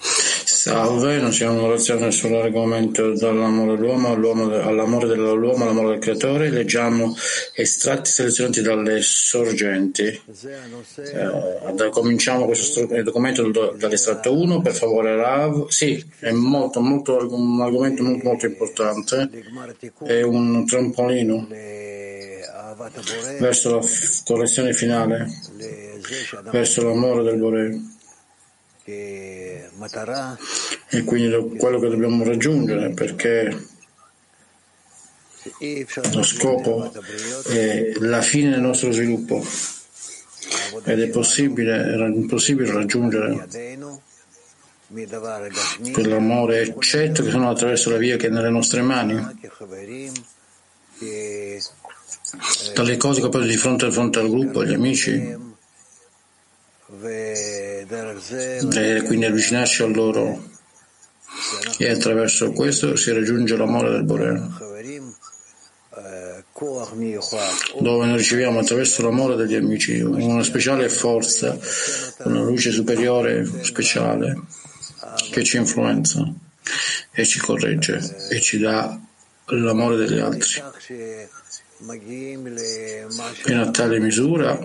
Salve, noi siamo in lezione sull'argomento dall'amore all'uomo, all'amore dell'uomo, all'amore del creatore. Leggiamo estratti selezionati dalle sorgenti. Eh, cominciamo questo documento dall'estratto 1, per favore Rav. Sì, è molto, molto, un argomento molto, molto importante. È un trampolino verso la correzione finale, verso l'amore del Bore. E quindi quello che dobbiamo raggiungere perché lo scopo è la fine del nostro sviluppo. Ed è possibile, impossibile raggiungere quell'amore eccetto che sono attraverso la via che è nelle nostre mani. Dalle cose che poi di fronte a fronte al gruppo, agli amici e quindi avvicinarci a loro. E attraverso questo si raggiunge l'amore del Bore dove noi riceviamo attraverso l'amore degli amici una speciale forza, una luce superiore speciale che ci influenza e ci corregge e ci dà l'amore degli altri fino a tale misura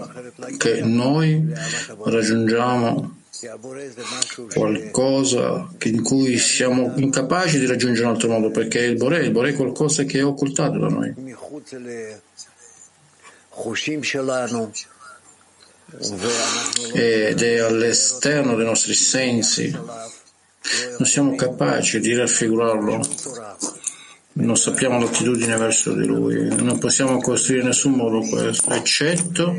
che noi raggiungiamo qualcosa in cui siamo incapaci di raggiungere un altro modo perché il Bore, il Bore è qualcosa che è occultato da noi. Ed è all'esterno dei nostri sensi. Non siamo capaci di raffigurarlo non sappiamo l'attitudine verso di lui, non possiamo costruire in nessun modo questo, eccetto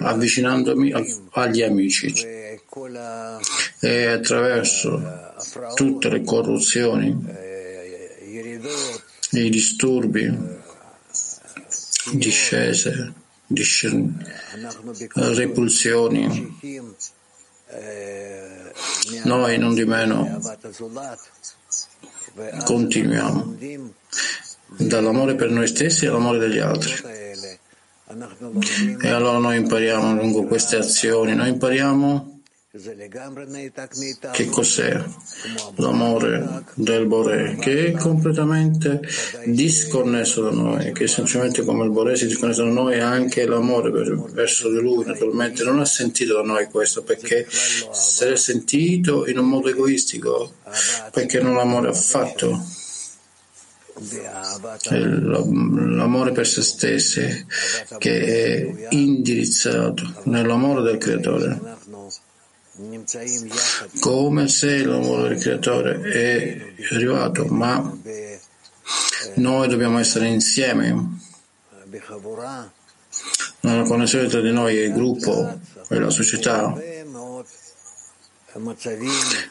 avvicinandomi agli amici e attraverso tutte le corruzioni, i disturbi, discese, repulsioni. Noi non di meno continuiamo dall'amore per noi stessi all'amore degli altri. E allora noi impariamo lungo queste azioni, noi impariamo che cos'è? L'amore del Bore, che è completamente disconnesso da noi, che semplicemente come il Bore si disconnette da noi anche l'amore verso di lui, naturalmente. Non ha sentito da noi questo, perché se l'è sentito in un modo egoistico, perché non l'amore affatto l'amore per se stessi che è indirizzato nell'amore del creatore come se l'amore del creatore è arrivato ma noi dobbiamo essere insieme. Nella connessione tra di noi e il gruppo e la società?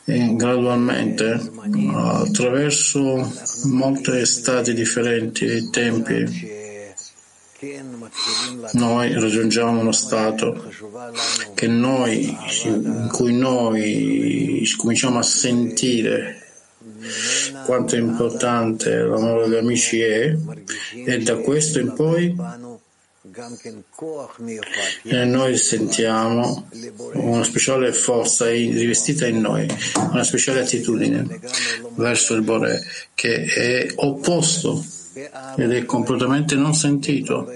E gradualmente attraverso molti stati differenti e tempi noi raggiungiamo uno stato noi, in cui noi cominciamo a sentire quanto importante l'amore degli amici è e da questo in poi e noi sentiamo una speciale forza rivestita in noi, una speciale attitudine verso il Bore che è opposto ed è completamente non sentito,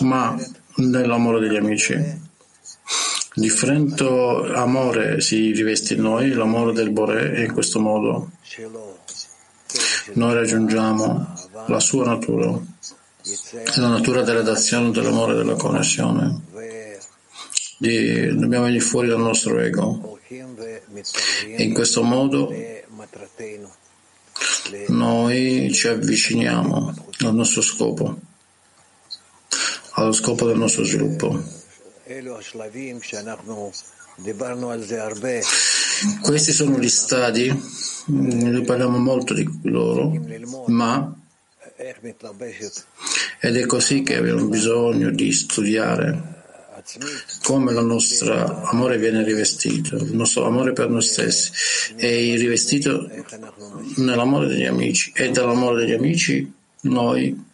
ma nell'amore degli amici. Differente amore si riveste in noi, l'amore del Bore, e in questo modo noi raggiungiamo la sua natura la natura della dazione, dell'amore della connessione. Di, dobbiamo venire fuori dal nostro ego. E in questo modo noi ci avviciniamo al nostro scopo, allo scopo del nostro sviluppo. Questi sono gli stadi, noi parliamo molto di loro, ma ed è così che abbiamo bisogno di studiare come il nostro amore viene rivestito, il nostro amore per noi stessi è rivestito nell'amore degli amici e dall'amore degli amici noi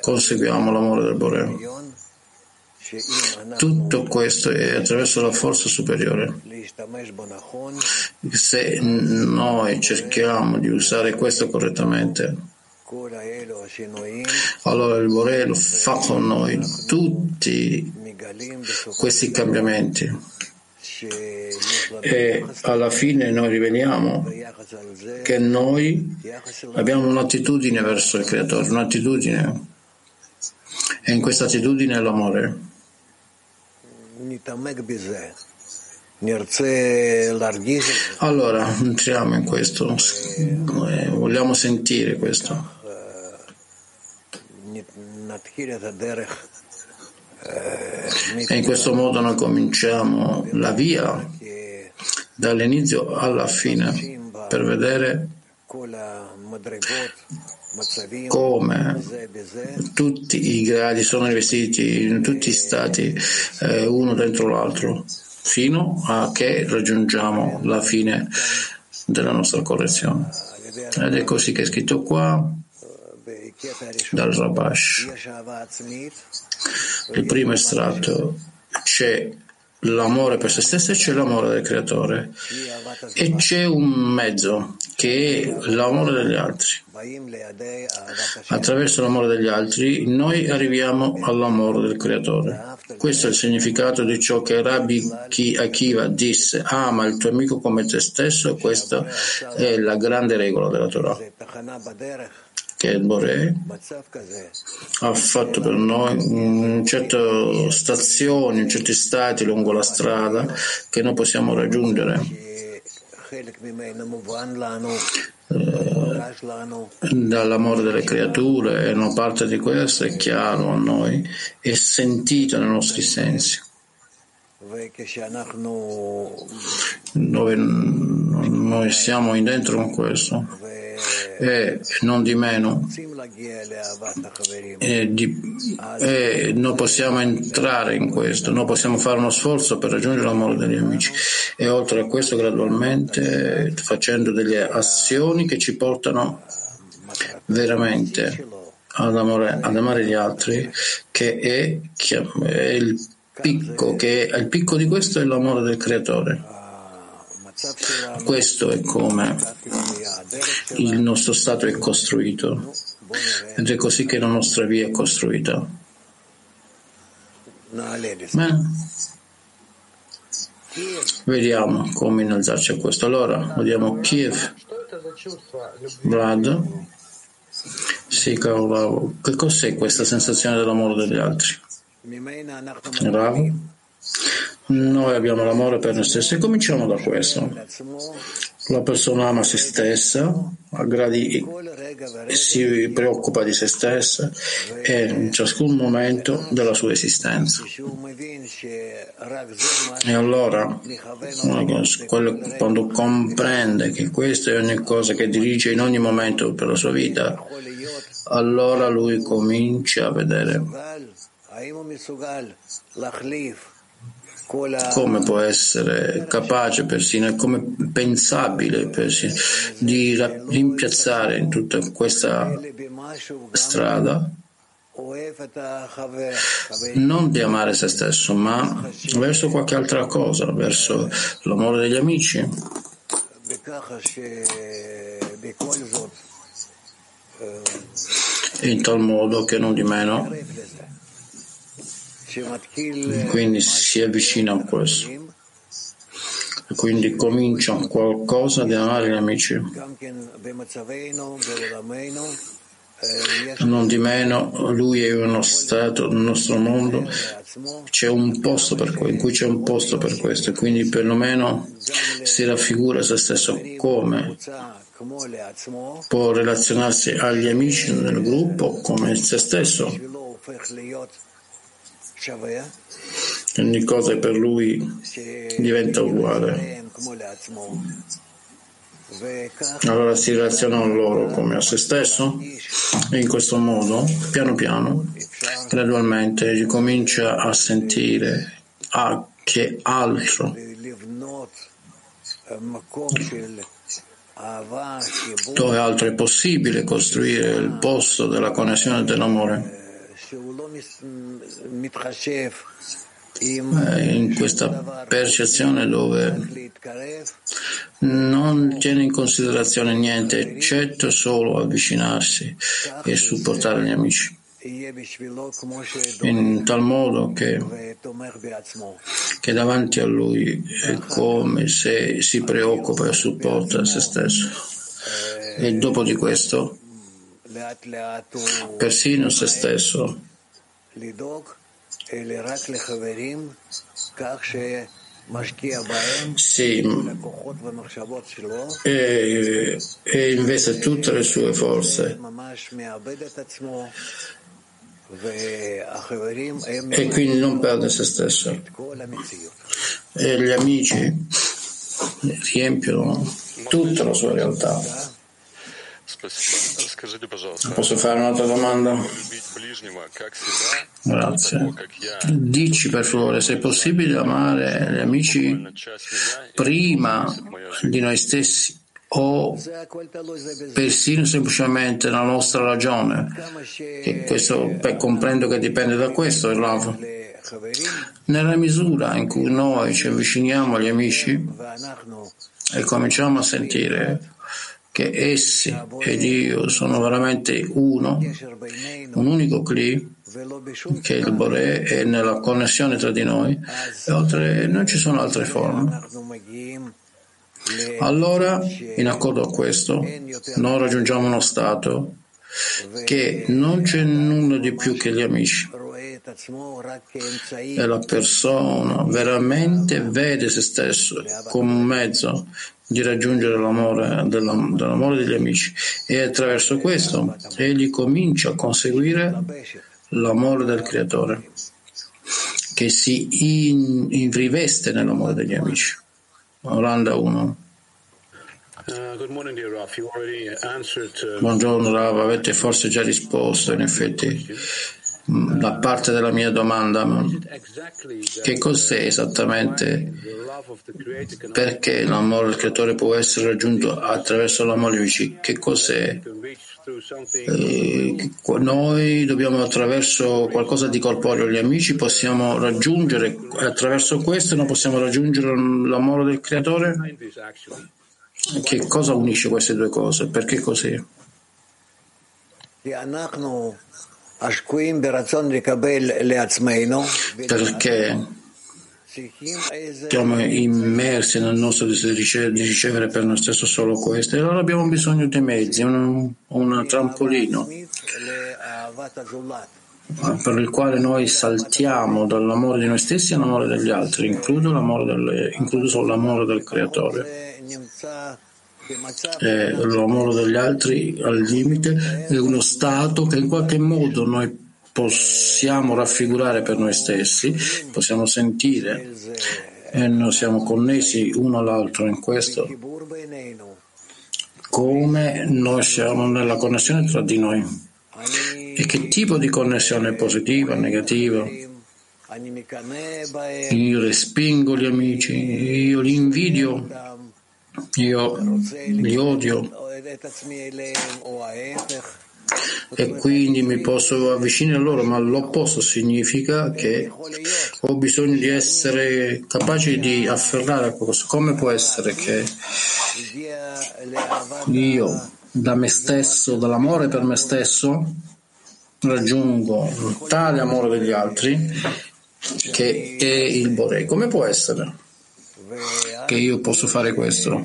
conseguiamo l'amore del Boreo. Tutto questo è attraverso la forza superiore. Se noi cerchiamo di usare questo correttamente, allora il Borello fa con noi tutti questi cambiamenti e alla fine noi riveliamo che noi abbiamo un'attitudine verso il Creatore, un'attitudine e in questa attitudine è l'amore. Allora, entriamo in questo, vogliamo sentire questo. E in questo modo noi cominciamo la via dall'inizio alla fine per vedere come tutti i gradi sono rivestiti in tutti i stati eh, uno dentro l'altro fino a che raggiungiamo la fine della nostra correzione. Ed è così che è scritto qua dal Rabash il primo estratto c'è l'amore per se stesso e c'è l'amore del creatore e c'è un mezzo che è l'amore degli altri. Attraverso l'amore degli altri noi arriviamo all'amore del creatore. Questo è il significato di ciò che Rabbi Akiva disse, ama il tuo amico come te stesso questa è la grande regola della Torah che il Bore ha fatto per noi in certe stazioni, in certi stati lungo la strada che noi possiamo raggiungere. Eh, dall'amore delle creature e una parte di questo è chiaro a noi, è sentito nei nostri sensi. Dove noi siamo in dentro con questo e non di meno. E, di, e noi possiamo entrare in questo, noi possiamo fare uno sforzo per raggiungere l'amore degli amici. E oltre a questo gradualmente facendo delle azioni che ci portano veramente ad amare, ad amare gli altri che è, è il picco, che è, il picco di questo è l'amore del creatore questo è come il nostro stato è costruito ed è così che la nostra via è costruita. Bene. Vediamo come innalzarci a questo. Allora, vediamo Kiev, Brad. Sì, caro che cos'è questa sensazione dell'amore degli altri? Rav? Noi abbiamo l'amore per noi stessi e cominciamo da questo. La persona ama se stessa, aggradi, si preoccupa di se stessa e in ciascun momento della sua esistenza. E allora, quando comprende che questa è ogni cosa che dirige in ogni momento per la sua vita, allora lui comincia a vedere come può essere capace persino come pensabile persino di rimpiazzare in tutta questa strada non di amare se stesso, ma verso qualche altra cosa, verso l'amore degli amici. In tal modo che non di meno quindi si avvicina a questo. Quindi comincia qualcosa di amare gli amici. Non di meno, lui è uno stato nel nostro mondo, c'è un posto per questo, in cui c'è un posto per questo, quindi perlomeno si raffigura se stesso come può relazionarsi agli amici nel gruppo come se stesso ogni cosa per lui diventa uguale. Allora si relaziona a loro come a se stesso e in questo modo, piano piano, gradualmente ricomincia a sentire ah, che altro. Dove altro è possibile costruire il posto della connessione dell'amore? Eh, in questa percezione dove non tiene in considerazione niente eccetto solo avvicinarsi e supportare gli amici. in tal modo che, che davanti a lui è come se si preoccupa e supporta se stesso. e dopo di questo persino se stesso. sì, e, e investe tutte le sue forze. e quindi non perde se stesso. e gli amici riempiono tutta la sua realtà Posso fare un'altra domanda? Grazie. Dici per favore se è possibile amare gli amici prima di noi stessi o persino semplicemente la nostra ragione. Che questo, beh, comprendo che dipende da questo, Rav. Nella misura in cui noi ci avviciniamo agli amici e cominciamo a sentire che essi ed io sono veramente uno, un unico Kli, che il Bore è nella connessione tra di noi, e oltre non ci sono altre forme. Allora, in accordo a questo, noi raggiungiamo uno stato che non c'è nulla di più che gli amici. E la persona veramente vede se stesso come un mezzo di raggiungere l'amore, dell'amore degli amici. E attraverso questo egli comincia a conseguire l'amore del creatore che si in, in riveste nell'amore degli amici. Oranda 1. Uh, uh, Buongiorno Rav, avete forse già risposto in effetti da parte della mia domanda, che cos'è esattamente perché l'amore del creatore può essere raggiunto attraverso l'amore di amici? Che cos'è? Eh, noi dobbiamo attraverso qualcosa di corporeo, gli amici possiamo raggiungere attraverso questo, non possiamo raggiungere l'amore del creatore? Che cosa unisce queste due cose? Perché così? Perché siamo immersi nel nostro desiderio di ricevere per noi stessi solo questo e allora abbiamo bisogno di mezzi, un, un trampolino per il quale noi saltiamo dall'amore di noi stessi all'amore degli altri, incluso, l'amore incluso l'amore del creatore eh, l'amore degli altri al limite è uno stato che in qualche modo noi possiamo raffigurare per noi stessi, possiamo sentire e noi siamo connessi uno all'altro in questo, come noi siamo nella connessione tra di noi. E che tipo di connessione positiva, negativa? Io respingo gli amici, io li invidio io li odio e quindi mi posso avvicinare a loro, ma l'opposto significa che ho bisogno di essere capace di afferrare a qualcosa. Come può essere che io da me stesso, dall'amore per me stesso, raggiungo tale amore degli altri che è il Borei? Come può essere? Che io posso fare questo.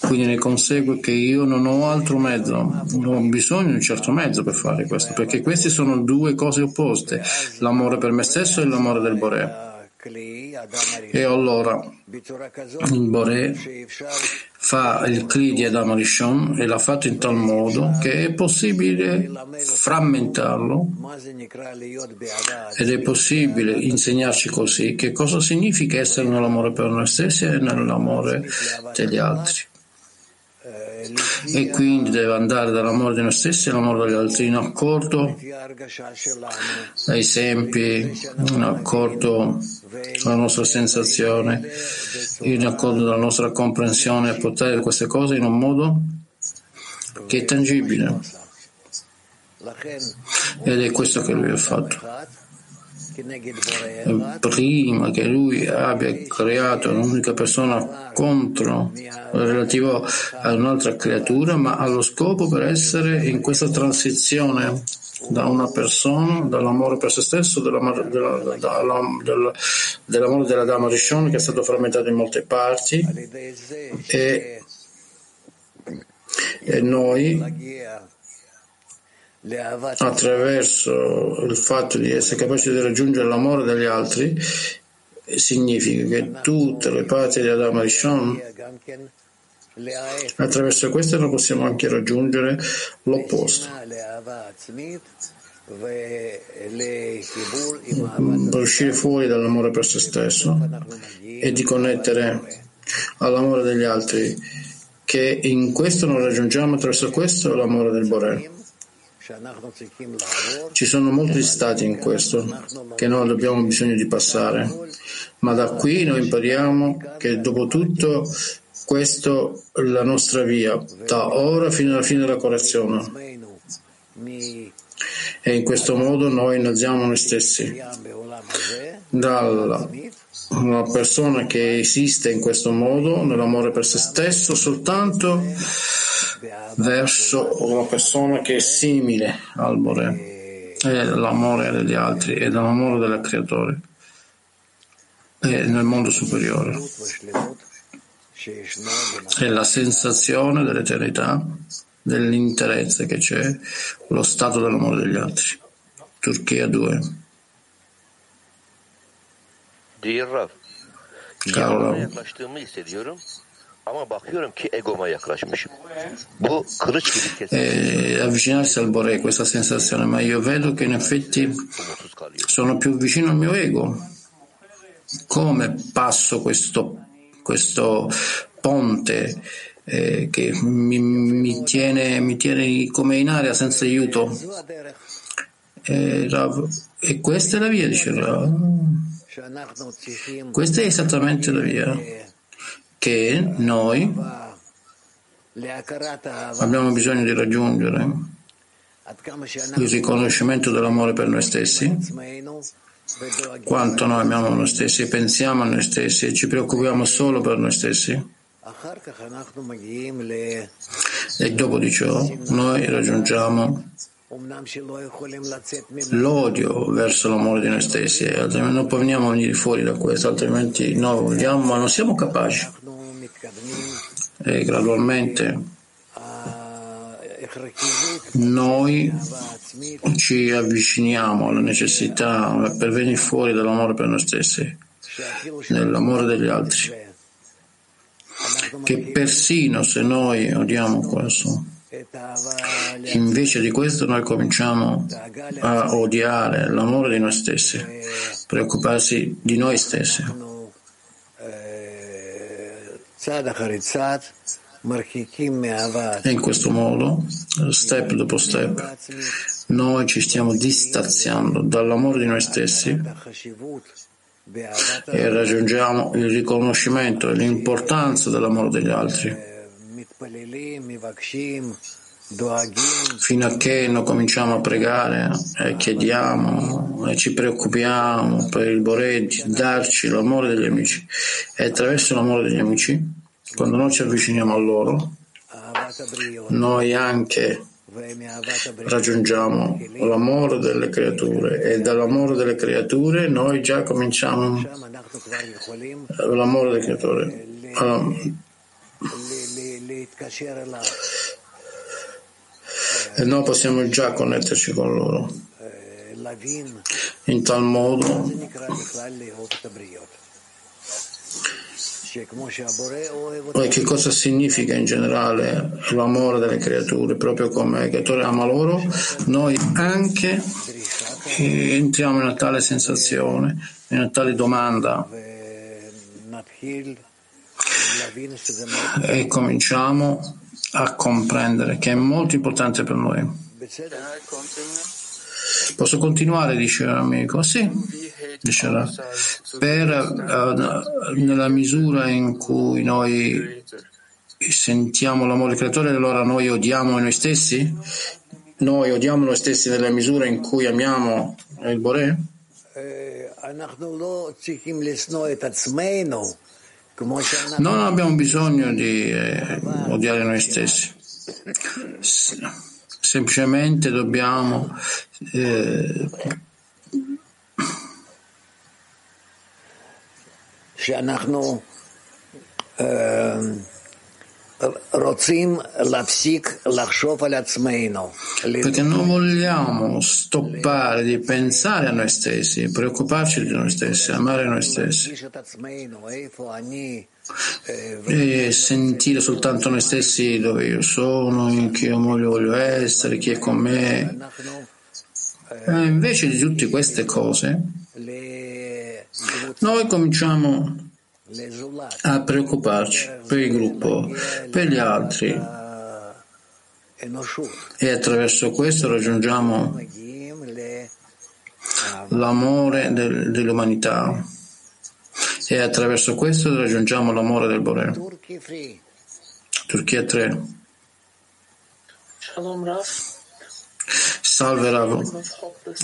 Quindi ne consegue che io non ho altro mezzo, non ho bisogno di un certo mezzo per fare questo, perché queste sono due cose opposte, l'amore per me stesso e l'amore del Bore. E allora il Bore fa il Kli di Adam Rishon e l'ha fatto in tal modo che è possibile frammentarlo ed è possibile insegnarci così che cosa significa essere nell'amore per noi stessi e nell'amore degli altri e quindi deve andare dall'amore di noi stessi all'amore degli altri in accordo ai esempi, in accordo con la nostra sensazione, in accordo con la nostra comprensione e portare queste cose in un modo che è tangibile. Ed è questo che lui ha fatto. Prima che lui abbia creato un'unica persona contro relativo a un'altra creatura, ma allo scopo per essere in questa transizione da una persona, dall'amore per se stesso, dell'amore della, della, dell'amore della Dama Rishon che è stato frammentato in molte parti e, e noi attraverso il fatto di essere capaci di raggiungere l'amore degli altri significa che tutte le parti di Adam Rishon attraverso queste noi possiamo anche raggiungere l'opposto. Per uscire fuori dall'amore per se stesso e di connettere all'amore degli altri che in questo non raggiungiamo attraverso questo l'amore del Boré ci sono molti stati in questo che noi abbiamo bisogno di passare, ma da qui noi impariamo che dopo tutto questo è la nostra via, da ora fino alla fine della correzione. E in questo modo noi innalziamo noi stessi dalla una persona che esiste in questo modo, nell'amore per se stesso, soltanto verso una persona che è simile al Bore, è l'amore degli altri e l'amore del creatore e nel mondo superiore. È la sensazione dell'eternità, dell'interesse che c'è, lo stato dell'amore degli altri. Turchia 2. Kesin. Eh, avvicinarsi al Boré, questa sensazione, ma io vedo che in effetti sono più vicino al mio ego. Come passo questo, questo ponte eh, che mi, mi, tiene, mi, tiene, come in aria senza aiuto? E, e questa è la via, dice Rav. Questa è esattamente la via che noi abbiamo bisogno di raggiungere il riconoscimento dell'amore per noi stessi, quanto noi amiamo noi stessi, pensiamo a noi stessi e ci preoccupiamo solo per noi stessi. E dopo di ciò noi raggiungiamo l'odio verso l'amore di noi stessi, altrimenti non possiamo venire fuori da questo, altrimenti noi vogliamo ma non siamo capaci. E gradualmente noi ci avviciniamo alla necessità per venire fuori dall'amore per noi stessi, nell'amore degli altri, che persino se noi odiamo questo, Invece di questo noi cominciamo a odiare l'amore di noi stessi, preoccuparsi di noi stessi. E in questo modo, step dopo step, noi ci stiamo distanziando dall'amore di noi stessi e raggiungiamo il riconoscimento e l'importanza dell'amore degli altri fino a che non cominciamo a pregare e chiediamo e ci preoccupiamo per il Boré di darci l'amore degli amici. E attraverso l'amore degli amici quando noi ci avviciniamo a loro noi anche raggiungiamo l'amore delle creature e dall'amore delle creature noi già cominciamo l'amore delle creature. Allora, e noi possiamo già connetterci con loro. In tal modo. E che cosa significa in generale l'amore delle creature? Proprio come il creatore ama loro, noi anche entriamo in una tale sensazione, in una tale domanda e cominciamo a comprendere che è molto importante per noi. Posso continuare, dice l'amico? Sì, dice per, uh, nella misura in cui noi sentiamo l'amore creatore, allora noi odiamo noi stessi? noi odiamo noi stessi nella misura in cui amiamo il Boré? Non abbiamo bisogno di eh, odiare noi stessi. Semplicemente dobbiamo eh, perché non vogliamo stoppare di pensare a noi stessi, preoccuparci di noi stessi, amare noi stessi e sentire soltanto noi stessi dove io sono, in che io voglio essere, chi è con me. E invece di tutte queste cose, noi cominciamo a preoccuparci per il gruppo, per gli altri e attraverso questo raggiungiamo l'amore del, dell'umanità e attraverso questo raggiungiamo l'amore del Boré. Turchia 3. Salve Rav.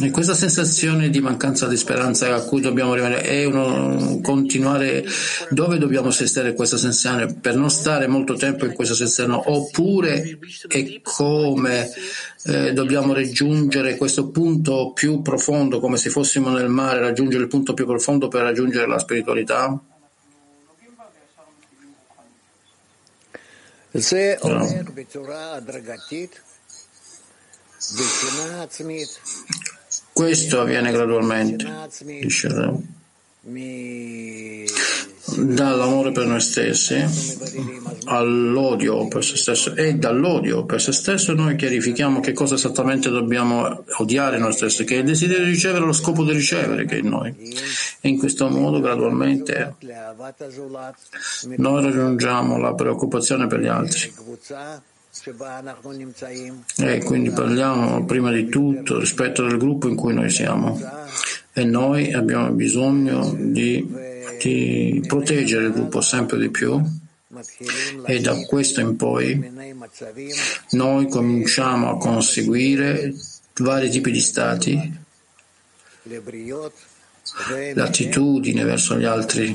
E questa sensazione di mancanza di speranza a cui dobbiamo arrivare è uno continuare dove dobbiamo stare questa sensazione per non stare molto tempo in questa sensazione oppure è come eh, dobbiamo raggiungere questo punto più profondo come se fossimo nel mare raggiungere il punto più profondo per raggiungere la spiritualità? No. Questo avviene gradualmente, dice Re. Dall'amore per noi stessi all'odio per se stesso e dall'odio per se stesso noi chiarifichiamo che cosa esattamente dobbiamo odiare noi stessi, che è il desiderio di ricevere, lo scopo di ricevere che è in noi. E in questo modo gradualmente noi raggiungiamo la preoccupazione per gli altri. E quindi parliamo prima di tutto rispetto del gruppo in cui noi siamo. E noi abbiamo bisogno di, di proteggere il gruppo sempre di più. E da questo in poi noi cominciamo a conseguire vari tipi di stati, l'attitudine verso gli altri,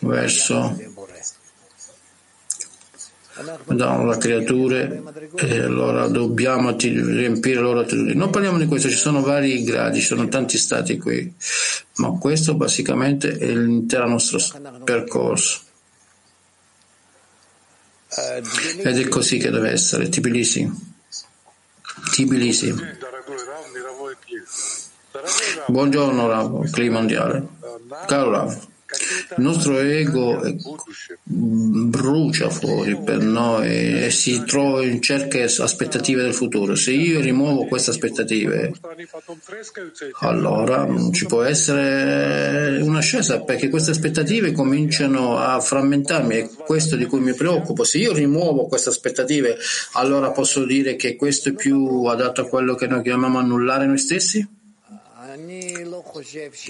verso danno la creatura e allora dobbiamo riempire loro attitudini. Non parliamo di questo, ci sono vari gradi, ci sono tanti stati qui, ma questo basicamente è l'intero nostro percorso. Ed è così che deve essere, Tbilisi. Tbilisi. Buongiorno Rav, clima mondiale. Caro Rav. Il nostro ego brucia fuori per noi e si trova in cerca aspettative del futuro. Se io rimuovo queste aspettative, allora ci può essere un'ascesa perché queste aspettative cominciano a frammentarmi e questo di cui mi preoccupo. Se io rimuovo queste aspettative, allora posso dire che questo è più adatto a quello che noi chiamiamo annullare noi stessi?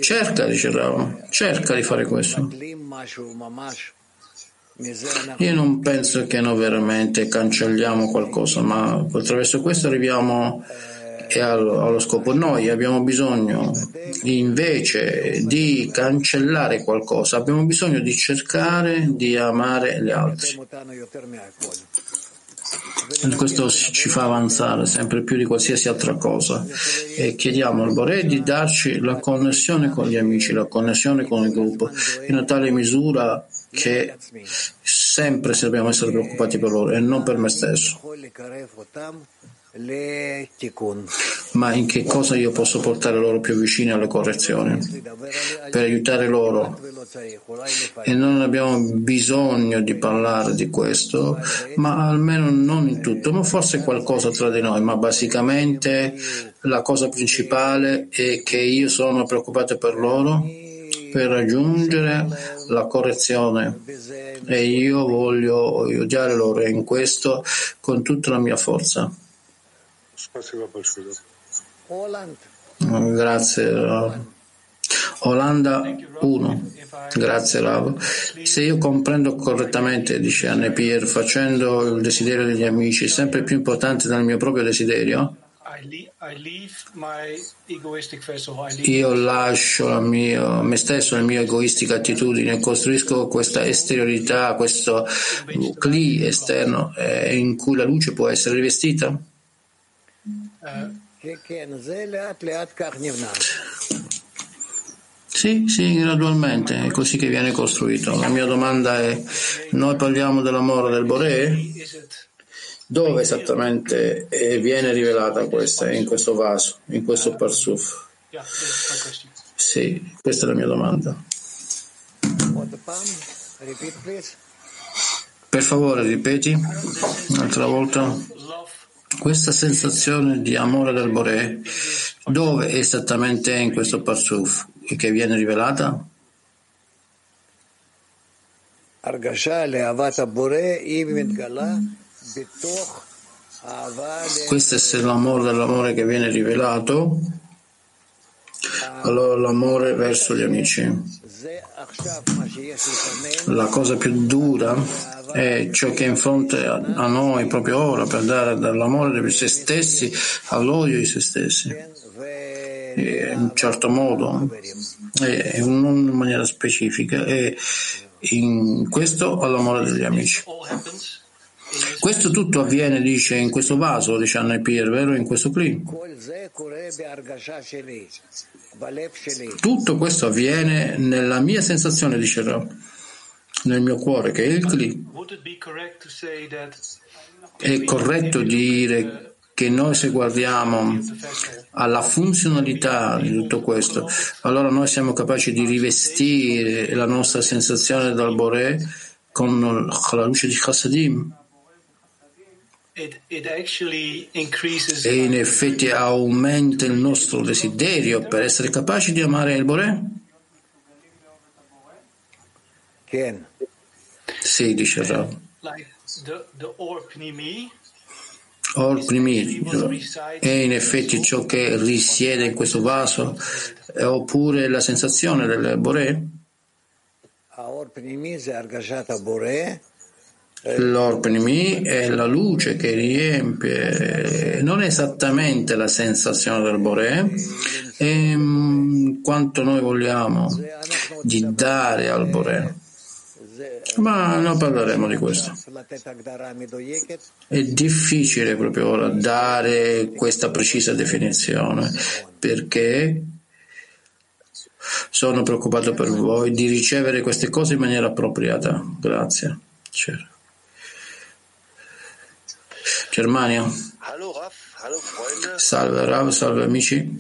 Cerca, dice Rava, cerca di fare questo. Io non penso che noi veramente cancelliamo qualcosa, ma attraverso questo arriviamo allo, allo scopo. Noi abbiamo bisogno, invece di cancellare qualcosa, abbiamo bisogno di cercare di amare gli altri. Questo ci fa avanzare sempre più di qualsiasi altra cosa e chiediamo al Boré di darci la connessione con gli amici, la connessione con il gruppo, in una tale misura che sempre dobbiamo essere preoccupati per loro e non per me stesso. Ma in che cosa io posso portare loro più vicini alle correzioni? Per aiutare loro. E non abbiamo bisogno di parlare di questo, ma almeno non in tutto, ma forse qualcosa tra di noi, ma basicamente la cosa principale è che io sono preoccupato per loro per raggiungere la correzione e io voglio odiare loro in questo con tutta la mia forza. Grazie. Olanda 1. Grazie Rav. Se io comprendo correttamente, dice Anne Pierre, facendo il desiderio degli amici sempre più importante del mio proprio desiderio, io lascio mio, me stesso, la mia egoistica attitudine, costruisco questa esteriorità, questo cli esterno eh, in cui la luce può essere rivestita? Sì, sì, gradualmente, è così che viene costruito. La mia domanda è, noi parliamo dell'amore del Boré? Dove esattamente eh, viene rivelata questa, in questo vaso, in questo parsuf? Sì, questa è la mia domanda. Per favore, ripeti un'altra volta. Questa sensazione di amore del Boré, dove esattamente è in questo parsuf che viene rivelata? Questo è l'amore dell'amore che viene rivelato, allora l'amore verso gli amici. La cosa più dura è ciò che è in fronte a, noi proprio ora per dare dall'amore di se stessi all'odio di se stessi. in un certo modo, e non in maniera specifica, e in questo all'amore degli amici. Questo tutto avviene, dice, in questo vaso, dice Anna Pier, vero? In questo clip. Tutto questo avviene nella mia sensazione, dice Rav, nel mio cuore, che è il clip. È corretto dire che noi se guardiamo alla funzionalità di tutto questo, allora noi siamo capaci di rivestire la nostra sensazione dal Boré con la luce di Chassadim e in effetti aumenta il nostro desiderio per essere capaci di amare il Boré? Sì, dice Rav. Or primi è in effetti ciò che risiede in questo vaso, oppure la sensazione del Boré? L'Orpnimi è la luce che riempie, non è esattamente la sensazione del Boré, è quanto noi vogliamo di dare al Boré. Ma non parleremo di questo. È difficile proprio ora dare questa precisa definizione perché sono preoccupato per voi di ricevere queste cose in maniera appropriata. Grazie. Certo. Germania. Salve Rav, salve amici.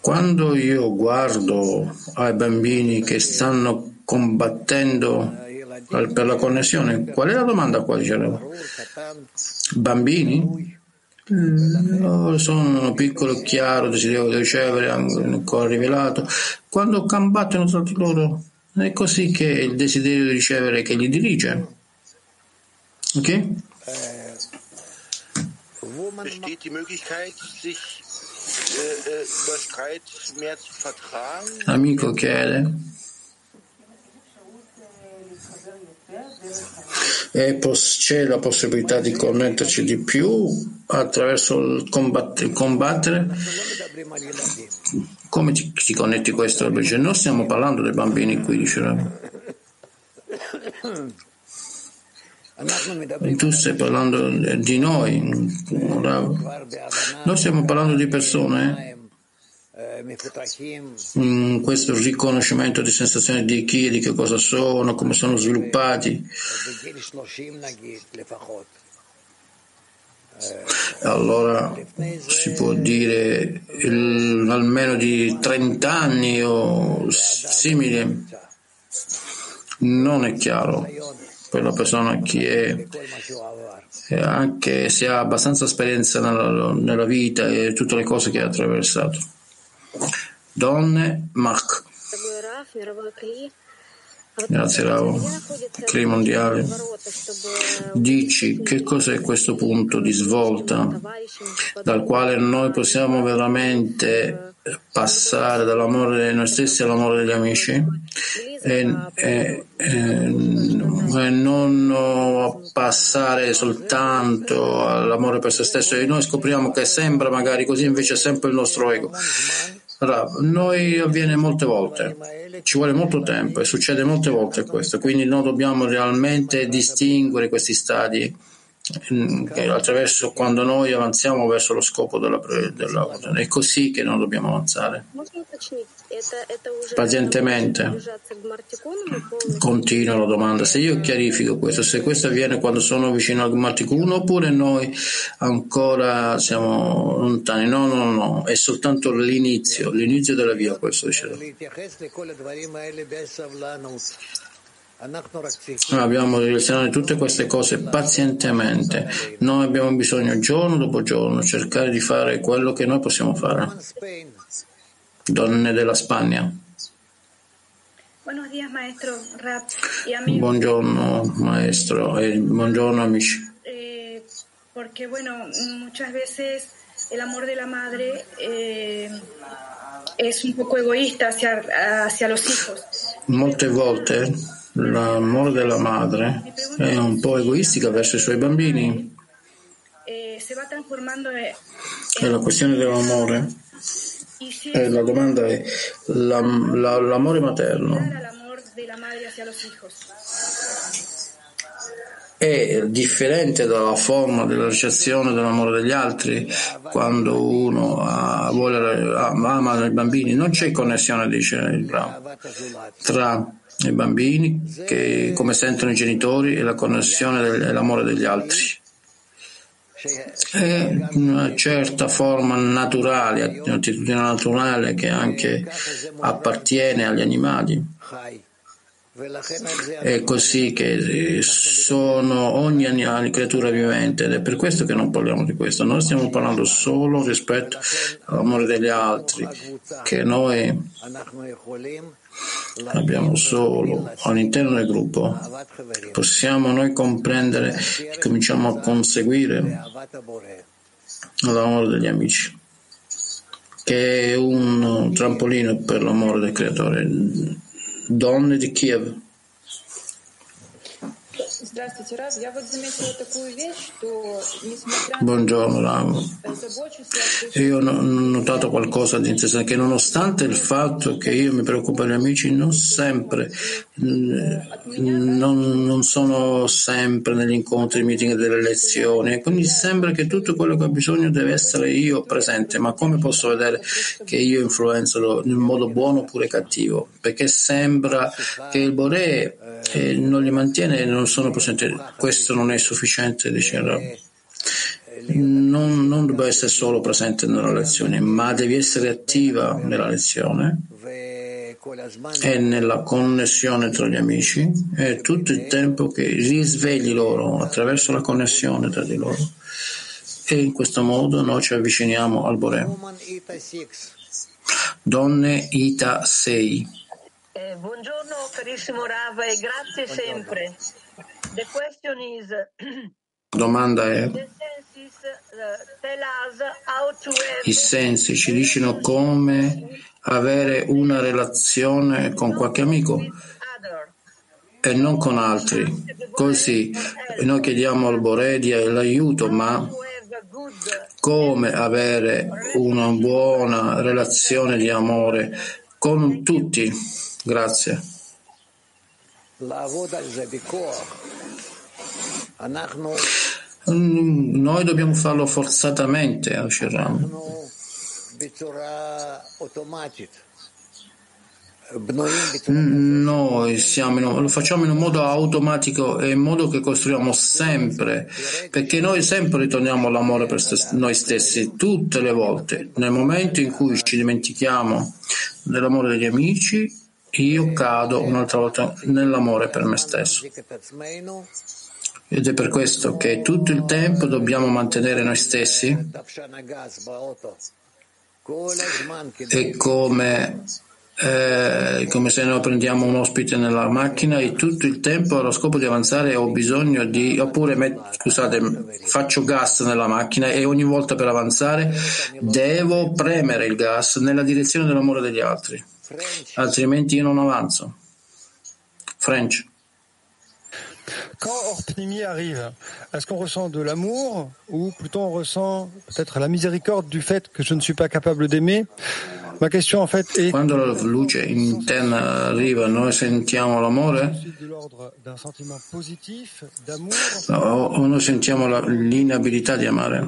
Quando io guardo ai bambini che stanno combattendo per la connessione, qual è la domanda qua? Bambini? Loro sono piccolo, chiaro, desiderio di ricevere, ancora rivelato. Quando combattono tra di loro, è così che il desiderio di ricevere che li dirige. Ok? Besteht die Möglichkeit, sich äh, äh, über Streit mehr zu vertragen? Amico chiede. E pos- c'è la possibilità di connetterci di più attraverso il combattere. combattere. Come ci, ci connetti questo? Non stiamo parlando dei bambini qui, diceva. Tu stai parlando di noi, noi stiamo parlando di persone in questo riconoscimento di sensazioni di chi, di che cosa sono, come sono sviluppati. Allora si può dire il, almeno di 30 anni o simile. Non è chiaro per la persona chi è, anche se ha abbastanza esperienza nella, nella vita e tutte le cose che ha attraversato. Donne, Mark. Grazie Ravo. Cri mondiale. Dici che cos'è questo punto di svolta dal quale noi possiamo veramente passare dall'amore di noi stessi all'amore degli amici e, e, e, e non passare soltanto all'amore per se stesso e noi scopriamo che sembra magari così invece è sempre il nostro ego. Noi avviene molte volte, ci vuole molto tempo e succede molte volte questo, quindi noi dobbiamo realmente distinguere questi stadi attraverso quando noi avanziamo verso lo scopo della, della è così che noi dobbiamo avanzare. Pazientemente. Continua la domanda. Se io chiarifico questo se questo avviene quando sono vicino al Marticuno oppure noi ancora siamo lontani? No no no. È soltanto l'inizio l'inizio della via questo dice noi abbiamo relazionato tutte queste cose pazientemente. Noi abbiamo bisogno giorno dopo giorno cercare di fare quello che noi possiamo fare. Donne della Spagna. Buongiorno maestro e buongiorno amici. Eh, porque bueno, muchas veces el amor de la madre eh, es un poco egoísta hacia, hacia los hijos. Molte volte l'amore della madre è un po' egoistica verso i suoi bambini. E la questione dell'amore eh, la domanda è la, la, l'amore materno è differente dalla forma della ricezione dell'amore degli altri quando uno ha, vuole, ama i bambini non c'è connessione dice il bravo tra i bambini che come sentono i genitori e la connessione dell'amore degli altri è una certa forma naturale, un'attitudine naturale che anche appartiene agli animali. È così che sono ogni animale, creatura vivente ed è per questo che non parliamo di questo. Noi stiamo parlando solo rispetto all'amore degli altri, che noi abbiamo solo all'interno del gruppo, possiamo noi comprendere e cominciamo a conseguire l'amore degli amici, che è un trampolino per l'amore del creatore. Donne di Kiev. Buongiorno Ramo. Io ho notato qualcosa di interessante, che nonostante il fatto che io mi preoccupo degli amici, non sempre, non, non sono sempre negli incontri, meeting delle lezioni, quindi sembra che tutto quello che ho bisogno deve essere io presente, ma come posso vedere che io influenzo in modo buono oppure cattivo? Perché sembra che il Boré eh, non li mantiene e non sono presenti. Questo non è sufficiente, dice Rab. Non, non deve essere solo presente nella lezione, ma devi essere attiva nella lezione e nella connessione tra gli amici e tutto il tempo che risvegli loro attraverso la connessione tra di loro. E in questo modo noi ci avviciniamo al Bore. Donne Ita 6 eh, buongiorno carissimo Rav e grazie sempre. The question is Domanda è uh, i sensi ci dicono come avere una relazione con qualche amico e non con altri. Così noi chiediamo al Boredia l'aiuto, ma come avere una buona relazione di amore con tutti? Grazie. Mm, noi dobbiamo farlo forzatamente, Asheram. Noi siamo lo facciamo in un modo automatico e in modo che costruiamo sempre, perché noi sempre ritorniamo all'amore per noi stessi, tutte le volte. Nel momento in cui ci dimentichiamo dell'amore degli amici, io cado un'altra volta nell'amore per me stesso. Ed è per questo che tutto il tempo dobbiamo mantenere noi stessi e come eh, come se noi prendiamo un ospite nella macchina e tutto il tempo allo scopo di avanzare ho bisogno di, oppure met, scusate, faccio gas nella macchina e ogni volta per avanzare devo premere il gas nella direzione dell'amore degli altri, altrimenti io non avanzo. French. Quand Orpnimi arrive, est-ce qu'on ressent de l'amour ou plutôt on ressent peut-être la miséricorde du fait que je ne suis pas capable d'aimer? Ma question en fait est Quando la luce interna arriva, noi sentiamo l'amore? d'un sentiment positif, d'amour, o, noi sentiamo l'inabilità di amare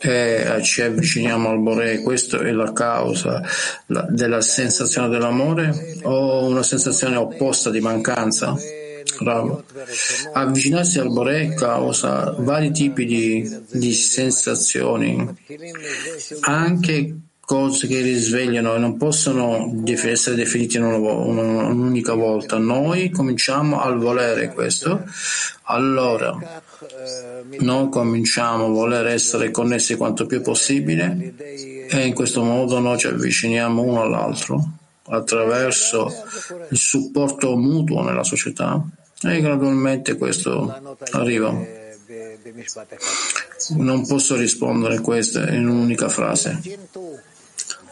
e ci avviciniamo al Bore, questa è la causa la- della sensazione dell'amore o una sensazione opposta di mancanza? Bravo. Avvicinarsi al Bore causa vari tipi di, di sensazioni, anche cose che risvegliano e non possono essere definite in un'unica volta. Noi cominciamo al volere questo, allora noi cominciamo a voler essere connessi quanto più possibile e in questo modo noi ci avviciniamo uno all'altro attraverso il supporto mutuo nella società e gradualmente questo arriva. Non posso rispondere a questo in un'unica frase.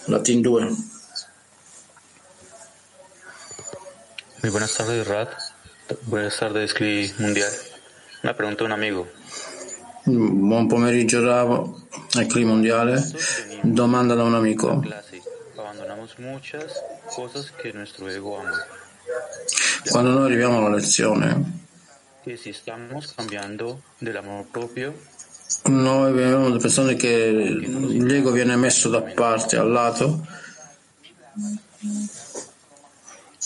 Latin 2. Muy buenas tardes, Rad. Buenas tardes, CLI Mundial. Una pregunta a un amigo. Buon pomeriggio Ravo, è Cli Mondiale. Domanda da un amico. Quando noi arriviamo alla lezione, noi abbiamo delle persone che l'ego viene messo da parte al lato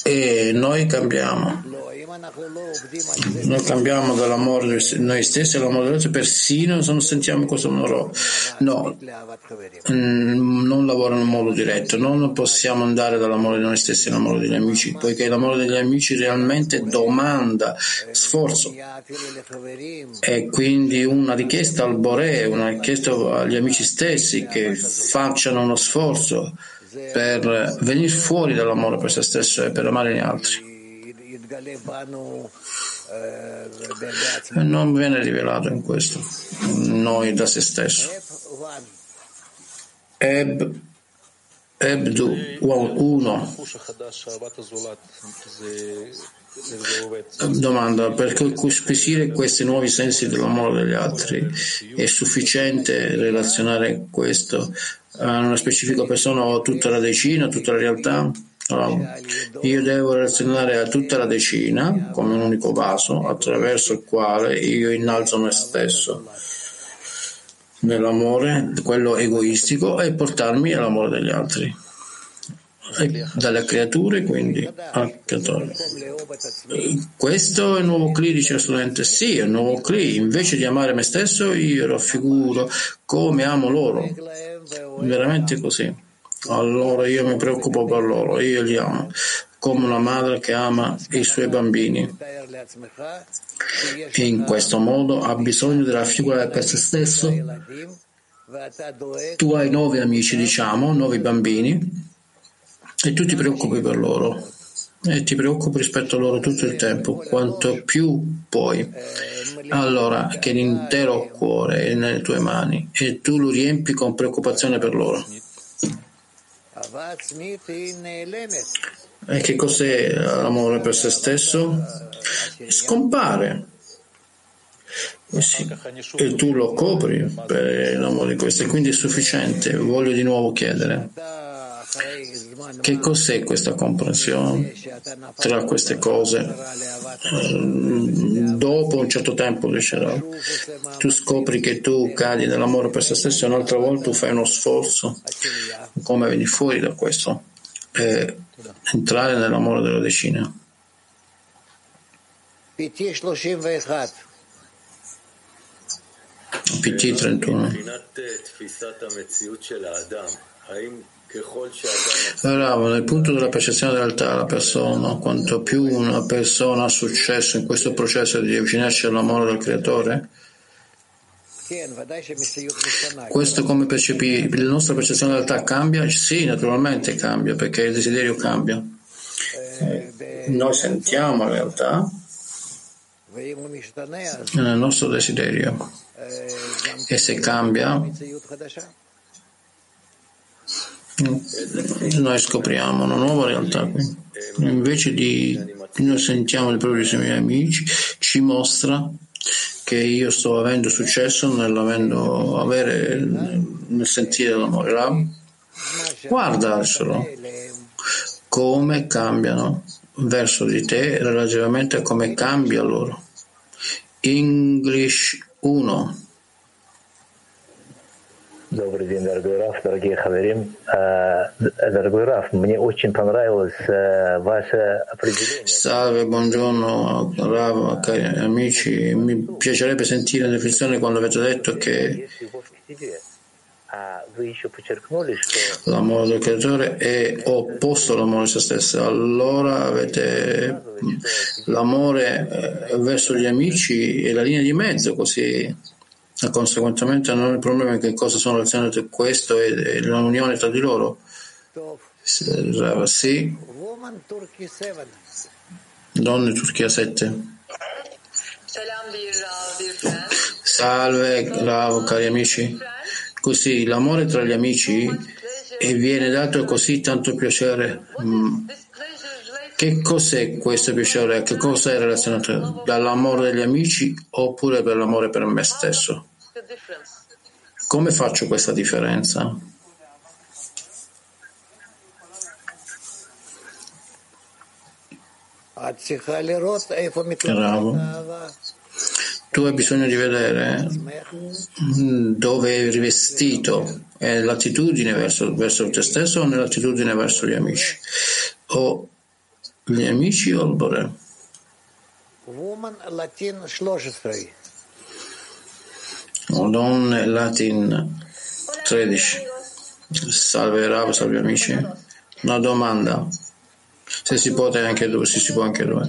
e noi cambiamo. Noi cambiamo dall'amore di noi stessi all'amore degli altri, persino se non sentiamo questo amore. No, non lavora in modo diretto, non possiamo andare dall'amore di noi stessi all'amore degli amici, poiché l'amore degli amici realmente domanda sforzo e quindi una richiesta al Boré, una richiesta agli amici stessi che facciano uno sforzo per venire fuori dall'amore per se stesso e per amare gli altri. Non viene rivelato in questo, noi da se stesso. Eb, Ebdu 1 Domanda, per acquisire questi nuovi sensi dell'amore degli altri è sufficiente relazionare questo a una specifica persona o a tutta la decina, a tutta la realtà? Bravo. Io devo relazionare a tutta la decina come un unico vaso attraverso il quale io innalzo me stesso nell'amore, quello egoistico, e portarmi all'amore degli altri. E dalle creature quindi al creatore. Questo è il nuovo Kli, dice lo studente. Sì, è il nuovo Kli. Invece di amare me stesso, io raffiguro come amo loro. Veramente così. Allora io mi preoccupo per loro, io li amo, come una madre che ama i suoi bambini. E in questo modo ha bisogno di raffigurare per se stesso. Tu hai nove amici, diciamo, nove bambini, e tu ti preoccupi per loro. E ti preoccupi rispetto a loro tutto il tempo, quanto più puoi. Allora che l'intero cuore è nelle tue mani e tu lo riempi con preoccupazione per loro. E che cos'è l'amore per se stesso? Scompare. E, sì, e tu lo copri per l'amore di questo, e quindi è sufficiente. Voglio di nuovo chiedere. Che cos'è questa comprensione tra queste cose? Dopo un certo tempo riuscirà. Tu scopri che tu cadi nell'amore per se stesso e un'altra volta tu fai uno sforzo. Come vieni fuori da questo? E entrare nell'amore della decina. PT 31. Bravo, nel punto della percezione della realtà della persona, quanto più una persona ha successo in questo processo di avvicinarsi all'amore del creatore, Questo come percepi, la nostra percezione della realtà cambia? Sì, naturalmente cambia, perché il desiderio cambia. Eh, noi sentiamo la realtà. Nel nostro desiderio. E se cambia noi scopriamo una nuova realtà invece di noi sentiamo il proprio miei amici ci mostra che io sto avendo successo nell'avendo avere nel sentire l'amore. Guardaselo come cambiano verso di te relativamente a come cambia loro. English 1 Добрый день, дорогой Раф, дорогие хаверим. Дорогой Раф, мне очень понравилось ваше определение. Salve, buongiorno Rav, cari amici. Mi piacerebbe sentire la definizione quando avete detto che l'amore del creatore è opposto all'amore di se stesso. Allora avete l'amore verso gli amici e la linea di mezzo, così e conseguentemente non il problema è che cosa sono relazioni tra questo e l'unione tra di loro. Sì. Donne Turchia 7. Salve, Rav, cari amici. Così l'amore tra gli amici e viene dato così tanto piacere. Mm. Che cos'è questo piacere? Che cosa è relazionato dall'amore degli amici oppure per l'amore per me stesso? Come faccio questa differenza? Bravo. Tu hai bisogno di vedere dove è rivestito, è l'attitudine verso, verso te stesso o nell'attitudine verso gli amici? O gli amici o il Bore? Woman Latin 13. Odon Latin 13. Salve Rav, salve amici. Una domanda. Se si può anche due, se si può anche due.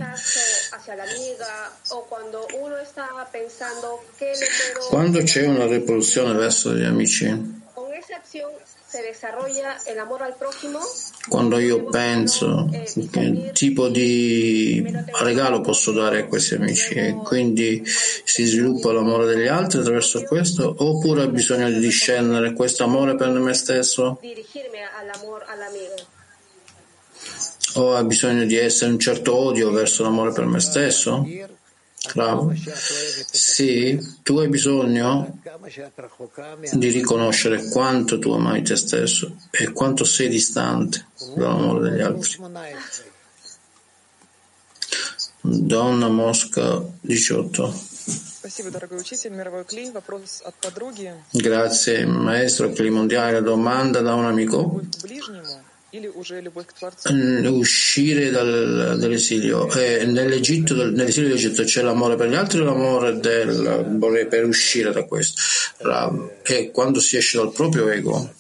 Quando c'è una repulsione verso gli amici, quando io penso che tipo di regalo posso dare a questi amici e quindi si sviluppa l'amore degli altri attraverso questo oppure ho bisogno di discendere questo amore per me stesso? O ho bisogno di essere un certo odio verso l'amore per me stesso Bravo. Sì, tu hai bisogno di riconoscere quanto tu ami te stesso e quanto sei distante dall'amore degli altri. Donna Mosca 18. Grazie maestro Cli Mondiale, domanda da un amico uscire dal, dall'esilio. Eh, nell'Egitto, nell'esilio d'Egitto c'è l'amore per gli altri l'amore del, per uscire da questo? E quando si esce dal proprio ego?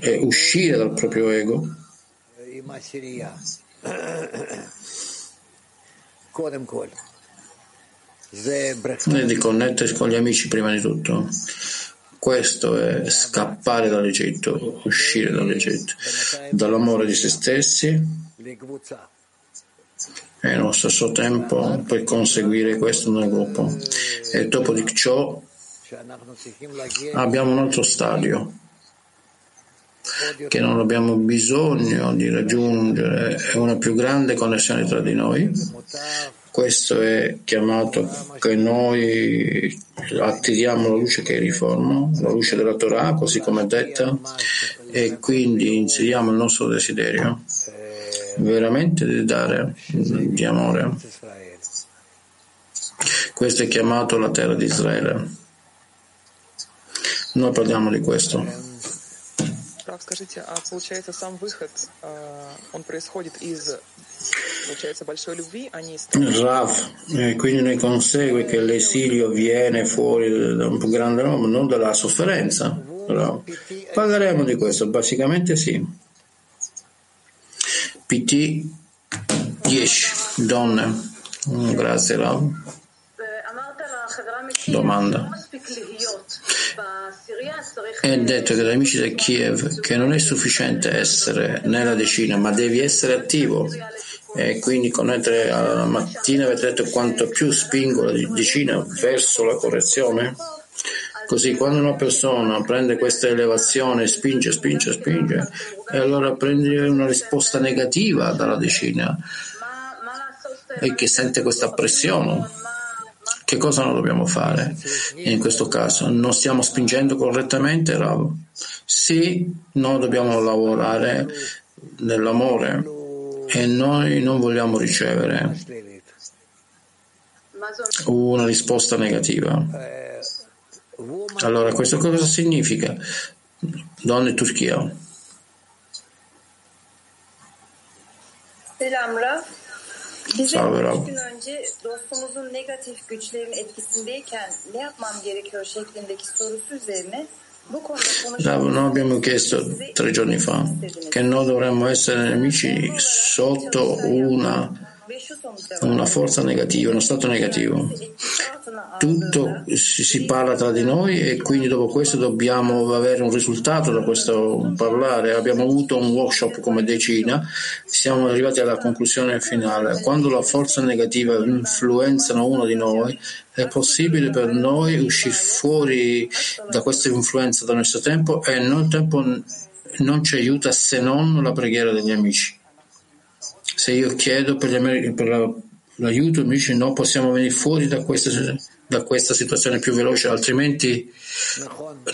E uscire dal proprio ego? E di connettersi con gli amici prima di tutto questo è scappare dall'Egitto, uscire dall'Egitto, dall'amore di se stessi. E nello stesso tempo poi conseguire questo nel gruppo. E dopo di ciò abbiamo un altro stadio che non abbiamo bisogno di raggiungere, è una più grande connessione tra di noi questo è chiamato che noi attiriamo la luce che riforma, la luce della Torah, così come è detta, e quindi inseriamo il nostro desiderio veramente di dare di amore. Questo è chiamato la terra di Israele. Noi parliamo di questo Скажите, а получается сам выход, он происходит из Rav, eh, quindi ne consegue che l'esilio viene fuori da un più grande amore, non dalla sofferenza. Rav. Parleremo di questo, basicamente sì. PT 10 donne. Mm, grazie Rav. Domanda. È detto che dagli amici del Kiev che non è sufficiente essere nella decina, ma devi essere attivo. E quindi connettere alla mattina avete detto quanto più spingo la decina verso la correzione? Così quando una persona prende questa elevazione, spinge, spinge, spinge, e allora prende una risposta negativa dalla decina e che sente questa pressione. Che cosa non dobbiamo fare in questo caso? Non stiamo spingendo correttamente, Rav? Sì, noi dobbiamo lavorare nell'amore e noi non vogliamo ricevere una risposta negativa. Allora, questo cosa significa? Donne Turchia. Selam Raf. Salve, üç gün önce dostumuzun negatif güçlerin etkisindeyken ne yapmam gerekiyor şeklindeki sorusu üzerine konuşmamız noi abbiamo chiesto tre giorni fa che noi dovremmo essere nemici sotto una, una forza negativa, uno stato negativo. Tutto si, parla tra di noi e quindi dopo questo dobbiamo avere un risultato da questo parlare. Abbiamo avuto un workshop come decina, siamo arrivati alla conclusione finale. Quando la forza negativa influenzano uno di noi, è possibile per noi uscire fuori da questa influenza dal nostro tempo e il tempo non ci aiuta se non la preghiera degli amici. Se io chiedo per, Ameri- per la- l'aiuto, mi dice no, possiamo venire fuori da questa, da questa situazione più veloce, altrimenti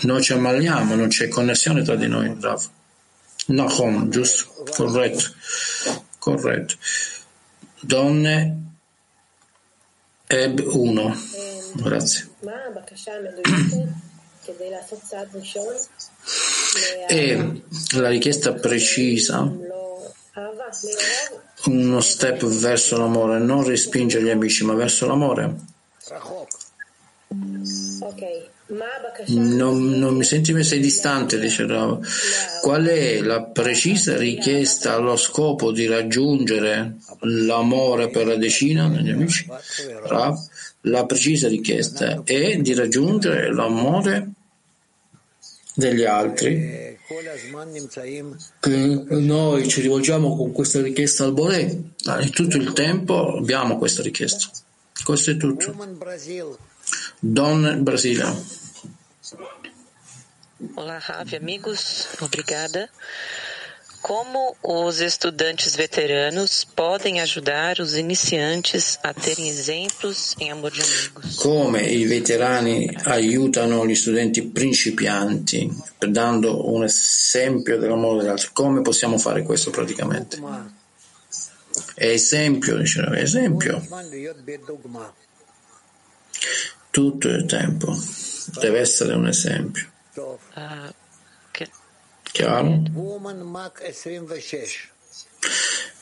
noi ci ammaliamo, non c'è connessione tra di noi. Rav. Nahom, giusto? Corretto. Corretto. Donne Eb 1. Grazie. E la richiesta precisa uno step verso l'amore, non respinge gli amici, ma verso l'amore. Non, non mi senti come distante, dice Rav. Qual è la precisa richiesta allo scopo di raggiungere l'amore per la decina degli amici? Rav, la precisa richiesta è di raggiungere l'amore per degli altri. Che noi ci rivolgiamo con questa richiesta al Boré. E tutto il tempo abbiamo questa richiesta. Questo è tutto. Don Brasile. Olá, Ravi, amigos. Obrigada. Como os estudantes veteranos podem ajudar os iniciantes a terem exemplos em amor de amigos? come i veterani aiutano gli studenti principianti dando un esempio dell'amore degli altri. Come possiamo fare questo praticamente? Esempio, diceva, esempio, tutto il tempo. Deve essere un esempio. Que- Chiaro? Woman Mach 26.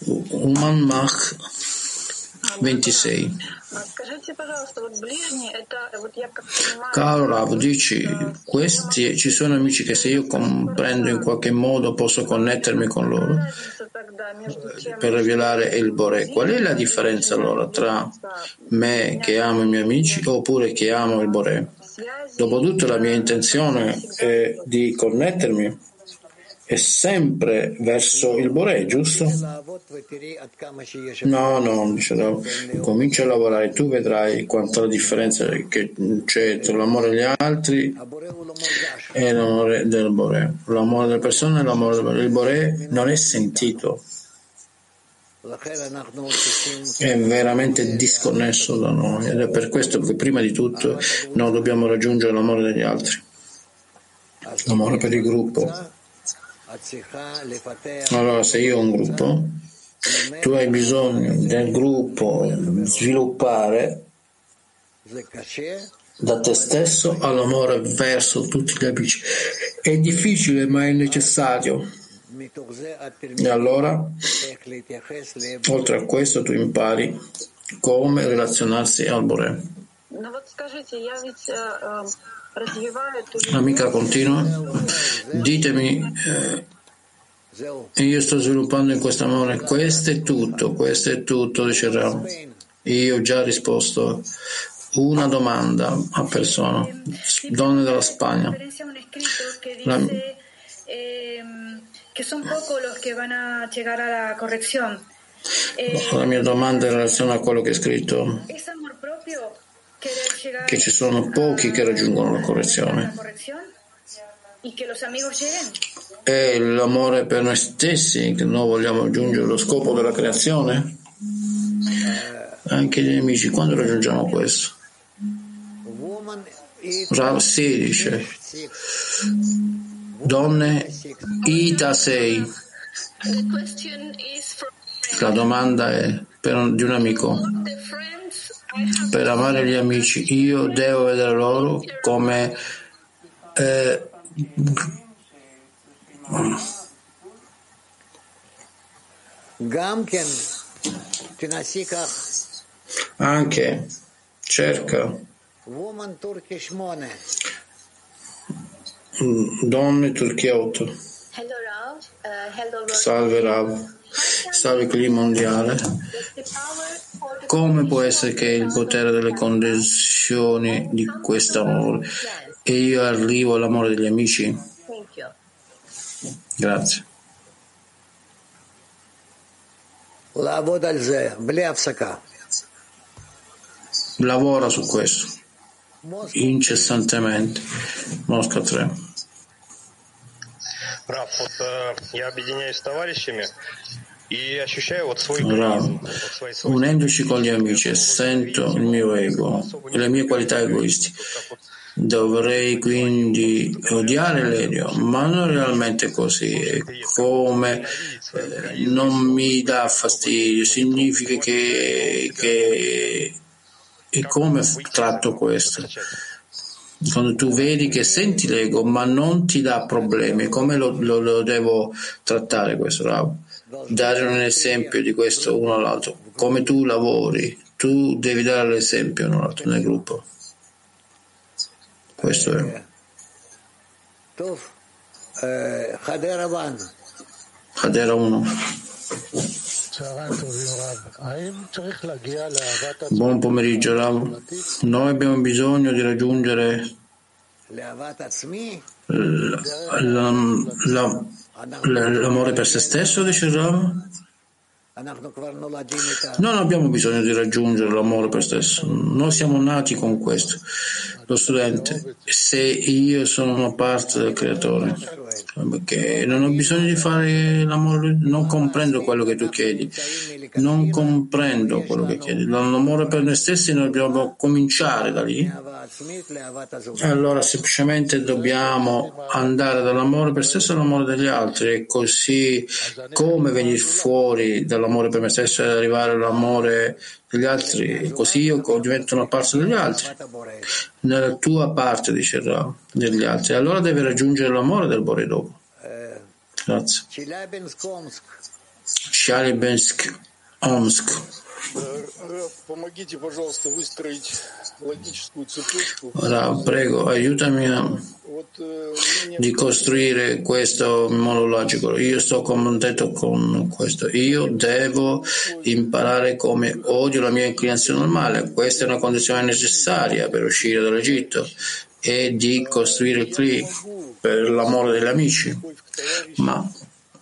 Woman Mach 26. Caro Rav, dici, questi, ci sono amici che se io comprendo in qualche modo posso connettermi con loro per rivelare il Bore. Qual è la differenza allora tra me che amo i miei amici oppure che amo il Bore? Dopotutto la mia intenzione è di connettermi è sempre verso il Bore, giusto? No, no, dice comincia a lavorare, tu vedrai quanta la differenza che c'è tra l'amore degli altri e l'amore del Bore. L'amore delle persone e l'amore del Bore. Il Bore non è sentito, è veramente disconnesso da noi ed è per questo che prima di tutto noi dobbiamo raggiungere l'amore degli altri, l'amore per il gruppo. Allora, se io ho un gruppo, tu hai bisogno del gruppo sviluppare da te stesso all'amore verso tutti gli amici. È difficile, ma è necessario. E allora, oltre a questo, tu impari come relazionarsi al Bore. Ну вот скажите, я ведь э, э, развиваю эту L'amica continua, ditemi, eh, io sto sviluppando in questo amore, questo è tutto, questo è tutto, dice Ram. Io ho già risposto, Una domanda a persona, donne della Spagna. La, ehm, la mia domanda in relazione a quello che è scritto, Che ci sono pochi che raggiungono la correzione. È l'amore per noi stessi che noi vogliamo raggiungere lo scopo della creazione? Anche gli amici, quando raggiungiamo questo? Rav sì, dice. Donne, Ita 6. The question is from La domanda è per, di un amico per amare gli amici. Io devo vedere loro come eh, anche cerca. Mm, donne Turchia 8 salve Rav Salvo il clima mondiale, come può essere che il potere delle condizioni di questo amore e io arrivo all'amore degli amici? Grazie. Lavora su questo incessantemente. Mosca 3 Раф, вот э, я объединяюсь с товарищами и ощущаю вот свой Rav, эгоизм, вот свои свойства. unendoci con gli amici sento il mio ego e le mie qualità egoistiche. Dovrei quindi odiare l'Elio, ma non è realmente così. È come eh, non mi dà fastidio, significa che, che e come tratto questo? quando tu vedi che senti l'ego, ma non ti dà problemi, come lo, lo, lo devo trattare questo Rab? Dare un esempio di questo uno all'altro, come tu lavori, tu devi dare l'esempio uno all'altro nel gruppo. Questo è. Eh, Hadera 1. Buon pomeriggio, Rav. Noi abbiamo bisogno di raggiungere la, la, la, l'amore per se stesso, dice Rav? Non abbiamo bisogno di raggiungere l'amore per stesso, noi siamo nati con questo. Lo studente, se io sono una parte del creatore, perché non ho bisogno di fare l'amore, non comprendo quello che tu chiedi, non comprendo quello che chiedi. L'amore per noi stessi noi dobbiamo cominciare da lì. Allora semplicemente dobbiamo andare dall'amore per stesso all'amore degli altri e così come venire fuori dall'amore per me stesso e arrivare all'amore gli altri, così io divento una parte degli altri, nella tua parte, dice il Rav, degli altri. Allora devi raggiungere l'amore del Bore dopo. Grazie. Chelyabinsk Omsk. Ora prego, aiutami a, di costruire questo modo logico. Io sto contento con questo. Io devo imparare come odio la mia inclinazione normale. Questa è una condizione necessaria per uscire dall'Egitto e di costruire il click per l'amore degli amici. Ma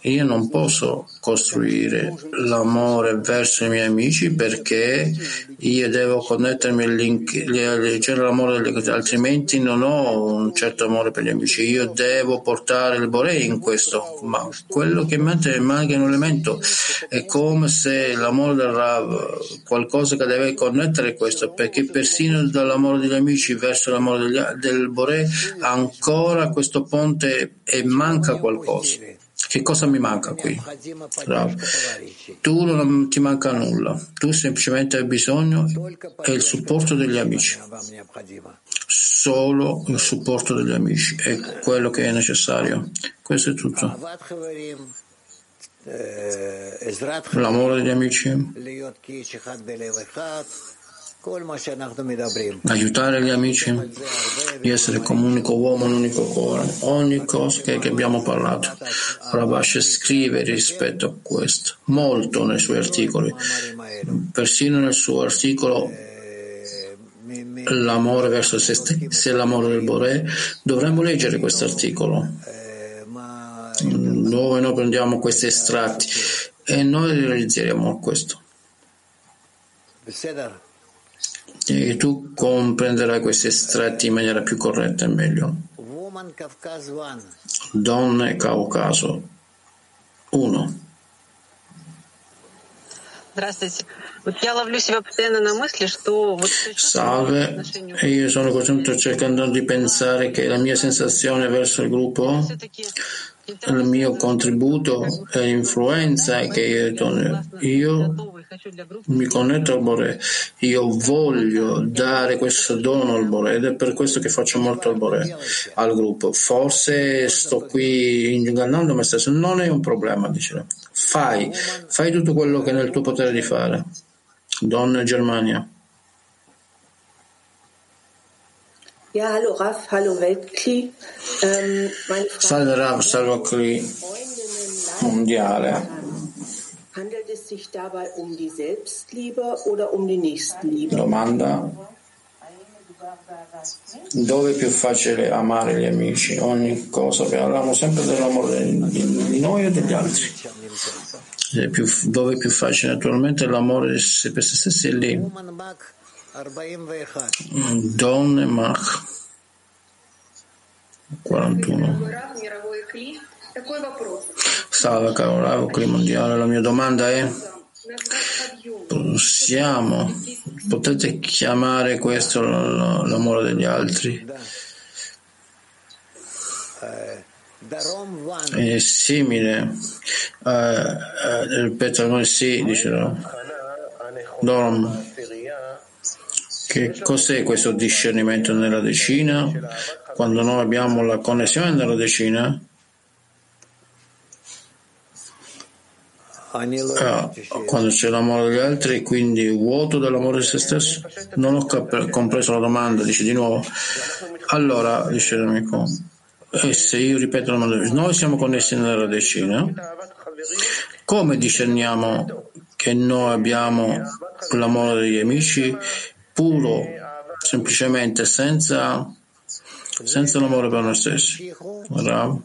io non posso costruire l'amore verso i miei amici perché io devo connettermi all'amore altrimenti non ho un certo amore per gli amici. Io devo portare il Borei in questo, ma quello che manca manca un elemento è come se l'amore del Rav, qualcosa che deve connettere questo, perché persino dall'amore degli amici verso l'amore del Borei ancora questo ponte e manca qualcosa. Che cosa mi manca qui? Rav, tu non ti manca nulla, tu semplicemente hai bisogno e il supporto degli amici. Solo il supporto degli amici è quello che è necessario. Questo è tutto. L'amore degli amici aiutare gli amici, di essere come un unico uomo, un unico cuore, ogni cosa che, che abbiamo parlato. Rabash scrive rispetto a questo, molto nei suoi articoli, persino nel suo articolo l'amore verso se stessi e l'amore del Bore, dovremmo leggere questo articolo. Dove noi prendiamo questi estratti. E noi realizzeremo questo e tu comprenderai questi estratti in maniera più corretta e meglio. Donne Caucaso 1. Salve, io sono costretto cercando di pensare che la mia sensazione verso il gruppo, il mio contributo e l'influenza che io, io mi connetto al Bore, io voglio dare questo dono al Bore ed è per questo che faccio molto al Bore, al gruppo. Forse sto qui ingannando me stesso, non è un problema, dice. Fai, fai tutto quello che è nel tuo potere di fare. Donna Germania. Ähm, Salve Rav, salve Kli mondiale. Handelt es sich dabei um die Selbstliebe oder um die Nächstenliebe? Domanda. Dove è più facile amare gli amici? Ogni cosa, parliamo sempre dell'amore di, noi e degli altri. È più- dove è più facile? Naturalmente l'amore di se per se stessi è lì. Donne Mach 41. Salve caro Ravo qui Mondiale, la mia domanda è possiamo, potete chiamare questo l'amore degli altri? È simile, eh, eh, ripeto noi sì, dice Dorm, Che cos'è questo discernimento nella decina? Quando noi abbiamo la connessione nella decina? Ah, quando c'è l'amore degli altri, quindi vuoto dell'amore di se stesso? Non ho cap- compreso la domanda, dice di nuovo. Allora, dice l'amico, e se io ripeto la domanda, noi siamo connessi nella decina, come discerniamo che noi abbiamo l'amore degli amici puro, semplicemente senza, senza l'amore per noi stessi? Bravo.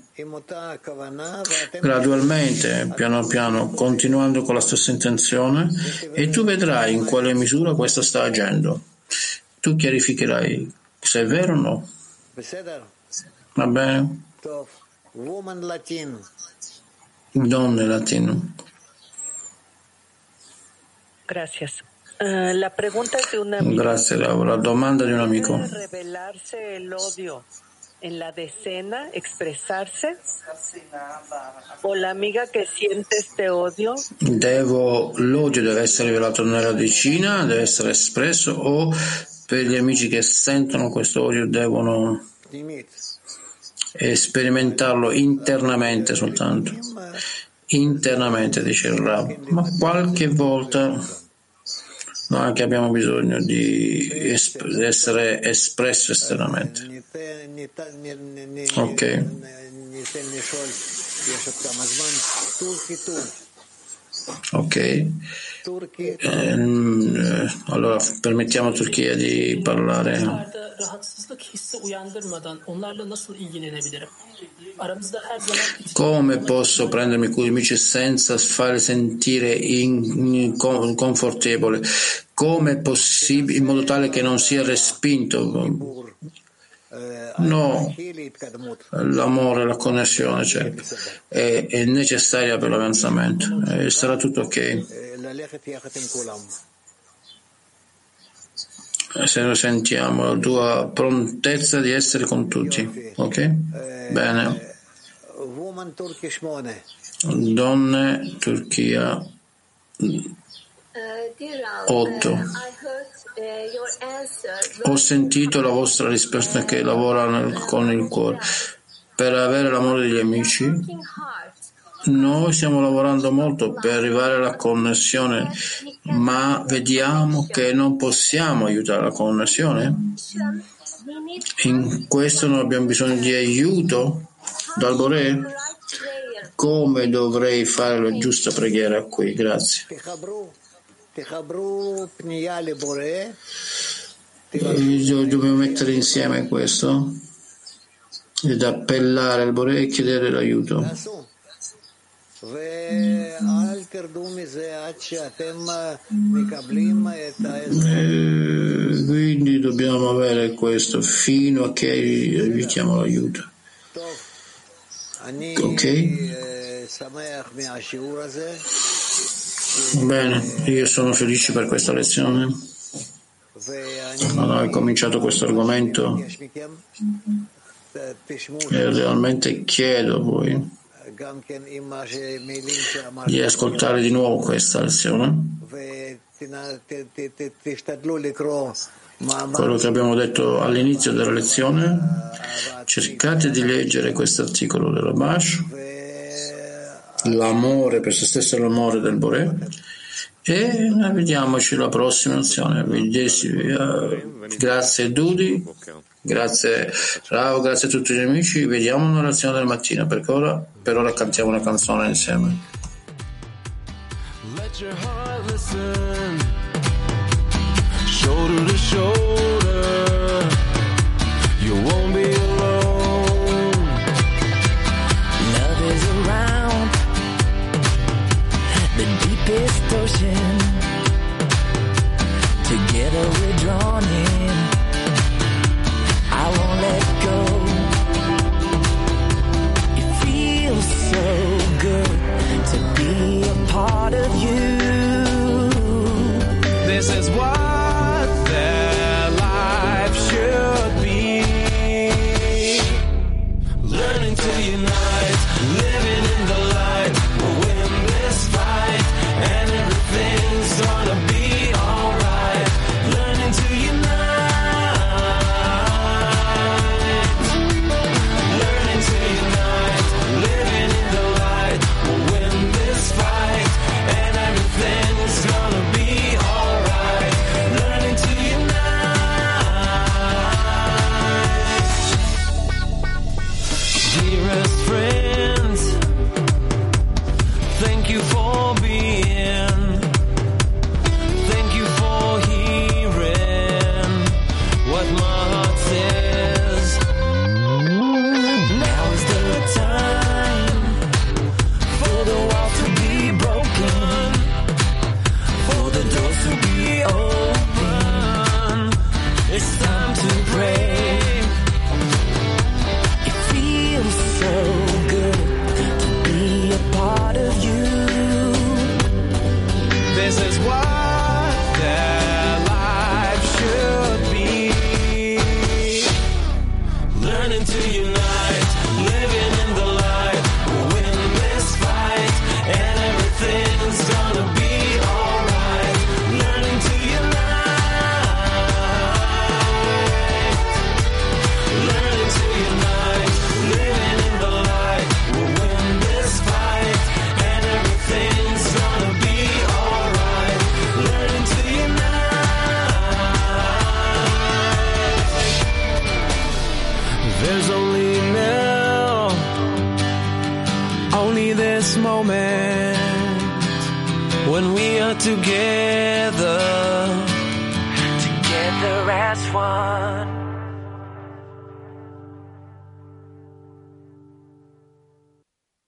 Gradualmente, piano piano, continuando con la stessa intenzione e tu vedrai in quale misura questo sta agendo. Tu chiarificherai se è vero o no. Va bene? Donne latino. Gracias. Eh. Grazie Laura. Domanda di un amico. ¿Puede revelarse el odio en la decena, expresarse? ¿O la amiga que siente este odio Devo, l'odio deve essere rivelato nella decina, deve essere espresso o per gli amici che sentono questo odio devono sperimentarlo internamente soltanto. Internamente, dice il Rav. Ma qualche volta non è che abbiamo bisogno di esp- essere espresso esternamente. Ok. Ok. Ehm, eh, allora permettiamo a Turchia di parlare. Come posso prendermi cura degli amici senza fare sentire in- in-? Come è possibile in modo tale che non sia respinto? No, l'amore, la connessione certo, è, è necessaria per l'avanzamento e sarà tutto ok. Eh, se noi sentiamo la tua prontezza di essere con tutti, ok? Bene. Donne Turchia 8. Ho sentito la vostra risposta che lavora con il cuore. Per avere l'amore degli amici, noi stiamo lavorando molto per arrivare alla connessione, ma vediamo che non possiamo aiutare la connessione. In questo noi abbiamo bisogno di aiuto dal Bore. Come dovrei fare la giusta preghiera qui? Grazie. Dobbiamo mettere insieme questo ed appellare al Bore e chiedere l'aiuto. E eh, quindi dobbiamo avere questo fino a che aiutiamo l'aiuto. Ok? Bene, io sono felice per questa lezione. Quando ho cominciato questo argomento e realmente chiedo a voi di ascoltare di nuovo questa lezione. Quello che abbiamo detto all'inizio della lezione, cercate di leggere questo articolo della Bash l'amore per se stesso e l'amore del Bore, e vediamoci la prossima lezione. Grazie Dudi, grazie Rao, grazie a tutti gli amici. Vediamo una lezione del mattino. Per ora, per ora cantiamo una canzone insieme. Let your heart listen, shoulder to shoulder. Ocean. Together we're drawn in. I won't let go. It feels so good to be a part of you. This is what